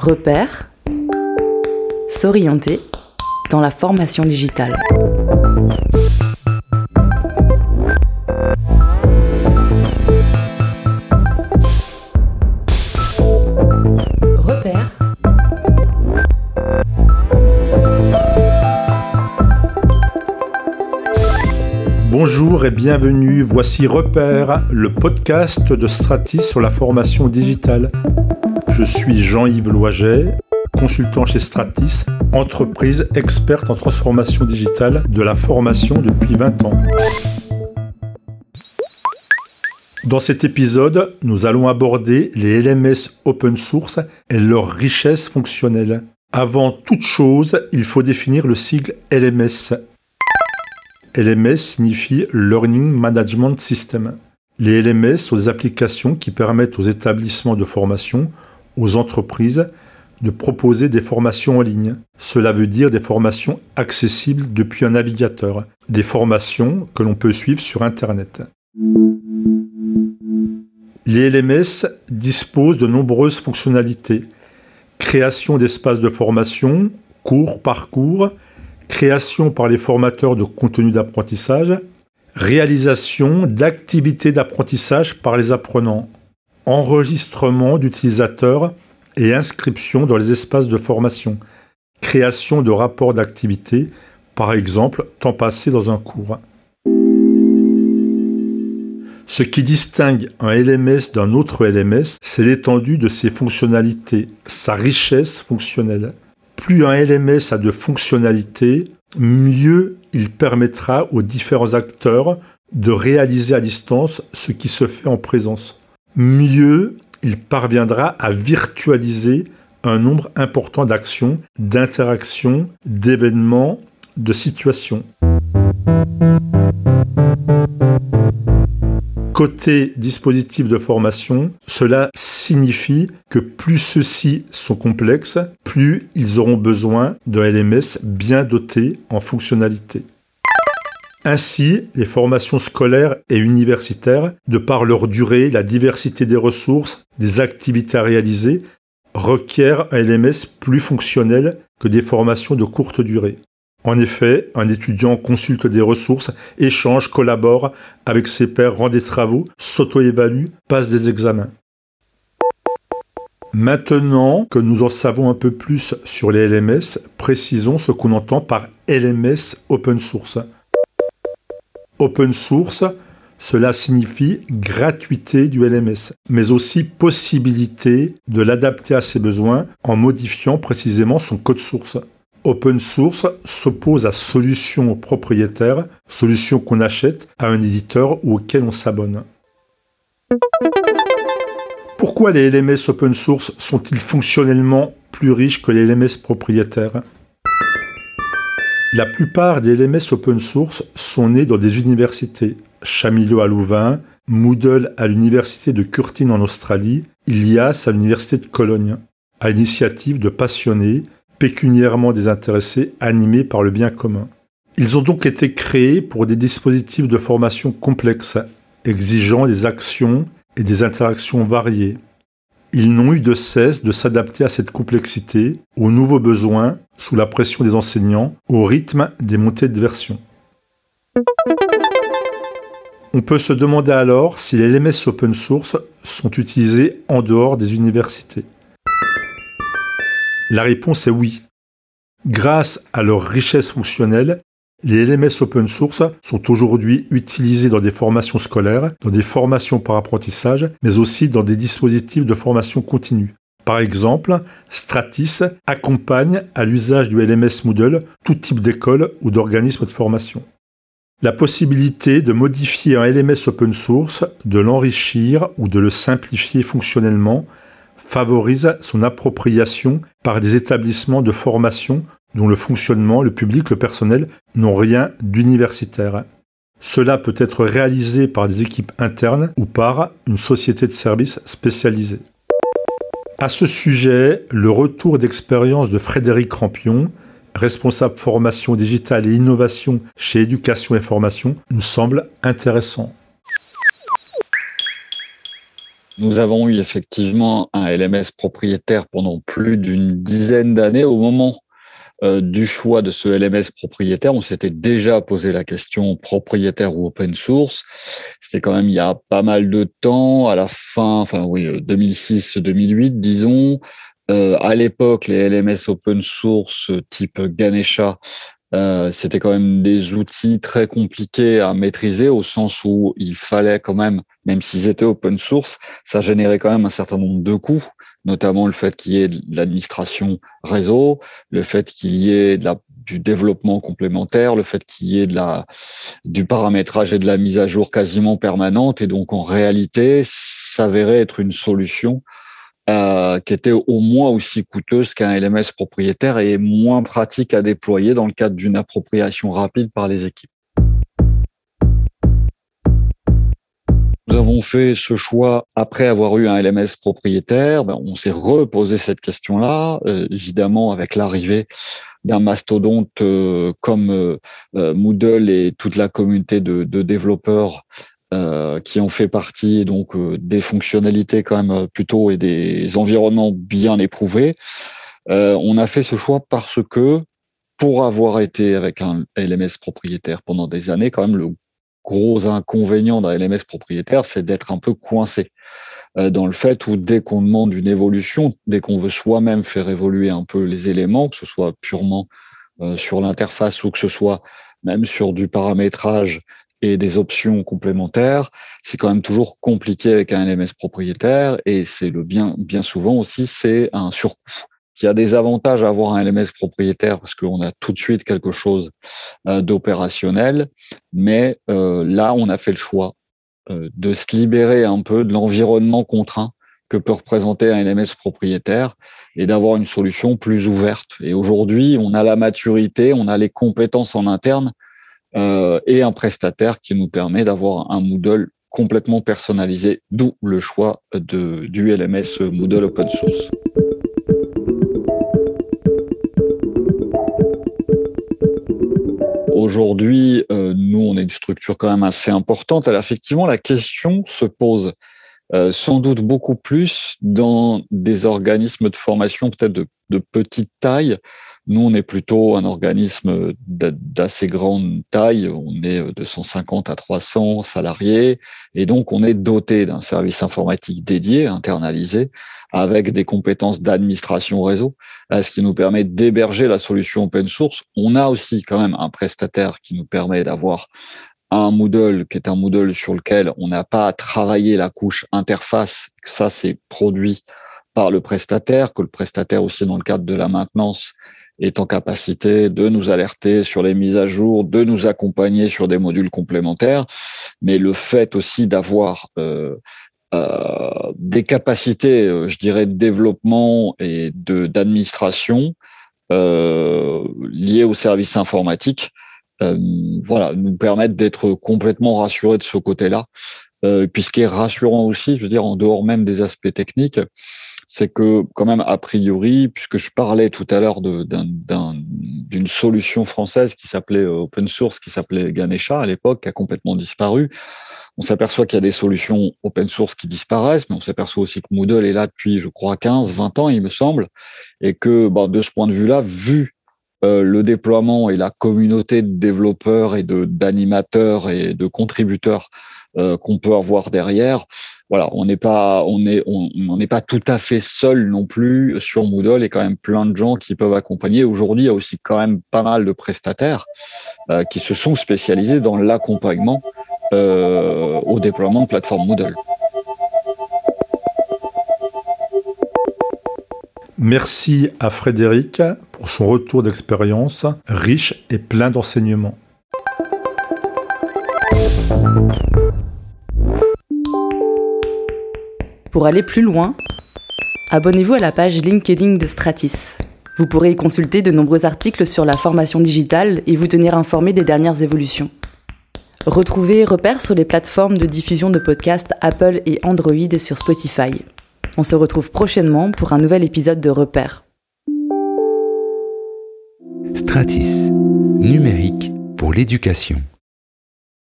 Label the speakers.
Speaker 1: Repère, s'orienter dans la formation digitale. Repère.
Speaker 2: Bonjour et bienvenue, voici Repère, le podcast de Stratis sur la formation digitale. Je suis Jean-Yves Loiget, consultant chez Stratis, entreprise experte en transformation digitale de la formation depuis 20 ans. Dans cet épisode, nous allons aborder les LMS open source et leur richesse fonctionnelle. Avant toute chose, il faut définir le sigle LMS. LMS signifie Learning Management System. Les LMS sont des applications qui permettent aux établissements de formation, aux entreprises, de proposer des formations en ligne. Cela veut dire des formations accessibles depuis un navigateur, des formations que l'on peut suivre sur Internet. Les LMS disposent de nombreuses fonctionnalités. Création d'espaces de formation, cours, parcours, création par les formateurs de contenu d'apprentissage, réalisation d'activités d'apprentissage par les apprenants, enregistrement d'utilisateurs et inscription dans les espaces de formation, création de rapports d'activité, par exemple temps passé dans un cours. Ce qui distingue un LMS d'un autre LMS, c'est l'étendue de ses fonctionnalités, sa richesse fonctionnelle. Plus un LMS a de fonctionnalités, mieux il permettra aux différents acteurs de réaliser à distance ce qui se fait en présence. Mieux il parviendra à virtualiser un nombre important d'actions, d'interactions, d'événements, de situations. Côté dispositif de formation, cela signifie que plus ceux-ci sont complexes, plus ils auront besoin d'un LMS bien doté en fonctionnalités. Ainsi, les formations scolaires et universitaires, de par leur durée, la diversité des ressources, des activités à réaliser, requièrent un LMS plus fonctionnel que des formations de courte durée. En effet, un étudiant consulte des ressources, échange, collabore avec ses pairs, rend des travaux, s'auto-évalue, passe des examens. Maintenant que nous en savons un peu plus sur les LMS, précisons ce qu'on entend par LMS open source. Open source, cela signifie gratuité du LMS, mais aussi possibilité de l'adapter à ses besoins en modifiant précisément son code source. Open source s'oppose à solution propriétaire, solution qu'on achète à un éditeur ou auquel on s'abonne. Pourquoi les LMS open source sont-ils fonctionnellement plus riches que les LMS propriétaires? La plupart des LMS open source sont nés dans des universités. Chamilo à Louvain, Moodle à l'université de Curtin en Australie, Ilias à l'université de Cologne, à l'initiative de passionnés pécuniairement désintéressés, animés par le bien commun. Ils ont donc été créés pour des dispositifs de formation complexes, exigeant des actions et des interactions variées. Ils n'ont eu de cesse de s'adapter à cette complexité, aux nouveaux besoins, sous la pression des enseignants, au rythme des montées de version. On peut se demander alors si les LMS open source sont utilisés en dehors des universités. La réponse est oui. Grâce à leur richesse fonctionnelle, les LMS open source sont aujourd'hui utilisés dans des formations scolaires, dans des formations par apprentissage, mais aussi dans des dispositifs de formation continue. Par exemple, Stratis accompagne à l'usage du LMS Moodle tout type d'école ou d'organisme de formation. La possibilité de modifier un LMS open source, de l'enrichir ou de le simplifier fonctionnellement favorise son appropriation par des établissements de formation dont le fonctionnement, le public, le personnel n'ont rien d'universitaire. Cela peut être réalisé par des équipes internes ou par une société de services spécialisée. À ce sujet, le retour d'expérience de Frédéric Rampion, responsable formation digitale et innovation chez Éducation et Formation, nous semble intéressant.
Speaker 3: Nous avons eu effectivement un LMS propriétaire pendant plus d'une dizaine d'années. Au moment euh, du choix de ce LMS propriétaire, on s'était déjà posé la question propriétaire ou open source. C'était quand même il y a pas mal de temps, à la fin, enfin oui, 2006-2008, euh, disons. Euh, à l'époque, les LMS open source type Ganesha euh, c'était quand même des outils très compliqués à maîtriser au sens où il fallait quand même, même s'ils étaient open source, ça générait quand même un certain nombre de coûts, notamment le fait qu'il y ait de l'administration réseau, le fait qu'il y ait du développement complémentaire, le fait qu'il y ait du paramétrage et de la mise à jour quasiment permanente. Et donc, en réalité, s'avérait être une solution euh, qui était au moins aussi coûteuse qu'un LMS propriétaire et moins pratique à déployer dans le cadre d'une appropriation rapide par les équipes. Nous avons fait ce choix après avoir eu un LMS propriétaire. Ben, on s'est reposé cette question-là, euh, évidemment avec l'arrivée d'un mastodonte euh, comme Moodle et toute la communauté de, développeurs euh, qui ont fait partie donc euh, des fonctionnalités quand même euh, plutôt et des environnements bien éprouvés. on a fait ce choix parce que pour avoir été avec un LMS propriétaire pendant des années, quand même le gros inconvénient d'un LMS propriétaire, c'est d'être un peu coincé dans le fait où dès qu'on demande une évolution, dès qu'on veut soi-même faire évoluer un peu les éléments, que ce soit purement sur l'interface ou que ce soit même sur du paramétrage et des options complémentaires, c'est quand même toujours compliqué avec un LMS propriétaire et c'est le bien, bien souvent aussi, c'est un surcoût. Il y a des avantages à avoir un LMS propriétaire parce qu'on a tout de suite quelque chose euh, d'opérationnel, mais euh, là, on a fait le choix euh, de se libérer un peu de l'environnement contraint que peut représenter un LMS propriétaire et d'avoir une solution plus ouverte. Et aujourd'hui, on a la maturité, on a les compétences en interne et un prestataire qui nous permet d'avoir un Moodle complètement personnalisé, d'où le choix du LMS Moodle Open Source. Aujourd'hui, euh, nous, on est une structure quand même assez importante. Alors, effectivement, la question se pose euh, sans doute beaucoup plus dans des organismes de formation peut-être de, de petite taille, nous, on est plutôt un organisme d'assez grande taille. On est de 150 à 300 salariés. Et donc, on est doté d'un service informatique dédié, internalisé, avec des compétences d'administration réseau, ce qui nous permet d'héberger la solution open source. On a aussi quand même un prestataire qui nous permet d'avoir un Moodle qui est un Moodle sur lequel on n'a pas à travailler la couche interface. Ça, c'est produit par le prestataire, que le prestataire aussi dans le cadre de la maintenance est en capacité de nous alerter sur les mises à jour, de nous accompagner sur des modules complémentaires, mais le fait aussi d'avoir euh, euh, des capacités, je dirais, de développement et de d'administration euh, liées aux services informatiques, euh, voilà, nous permettent d'être complètement rassurés de ce côté-là. Euh, puis est rassurant aussi, je veux dire, en dehors même des aspects techniques, c'est que quand même a priori, puisque je parlais tout à l'heure d'une solution française qui s'appelait euh, open source, qui s'appelait Ganesha à l'époque, qui a complètement disparu, on s'aperçoit qu'il y a des solutions open source qui disparaissent, mais on s'aperçoit aussi que Moodle est là depuis, je crois, 15, 20 ans, il me semble, et que bah, de ce point de vue-là, vu euh, le déploiement et la communauté de développeurs et d'animateurs et de contributeurs euh, qu'on peut avoir derrière. Voilà, on n'est pas, on on n'est pas tout à fait seul non plus sur Moodle. A quand même plein de gens qui peuvent accompagner. Aujourd'hui, il y a aussi quand même pas mal de prestataires euh, qui se sont spécialisés dans l'accompagnement euh, au déploiement de plateformes Moodle.
Speaker 2: Merci à Frédéric pour son retour d'expérience riche et plein d'enseignements.
Speaker 1: Pour aller plus loin, abonnez-vous à la page LinkedIn de Stratis. Vous pourrez y consulter de nombreux articles sur la formation digitale et vous tenir informé des dernières évolutions. Retrouvez Repères sur les plateformes de diffusion de podcasts Apple et Android et sur Spotify. On se retrouve prochainement pour un nouvel épisode de Repères.
Speaker 4: Stratis, numérique pour l'éducation.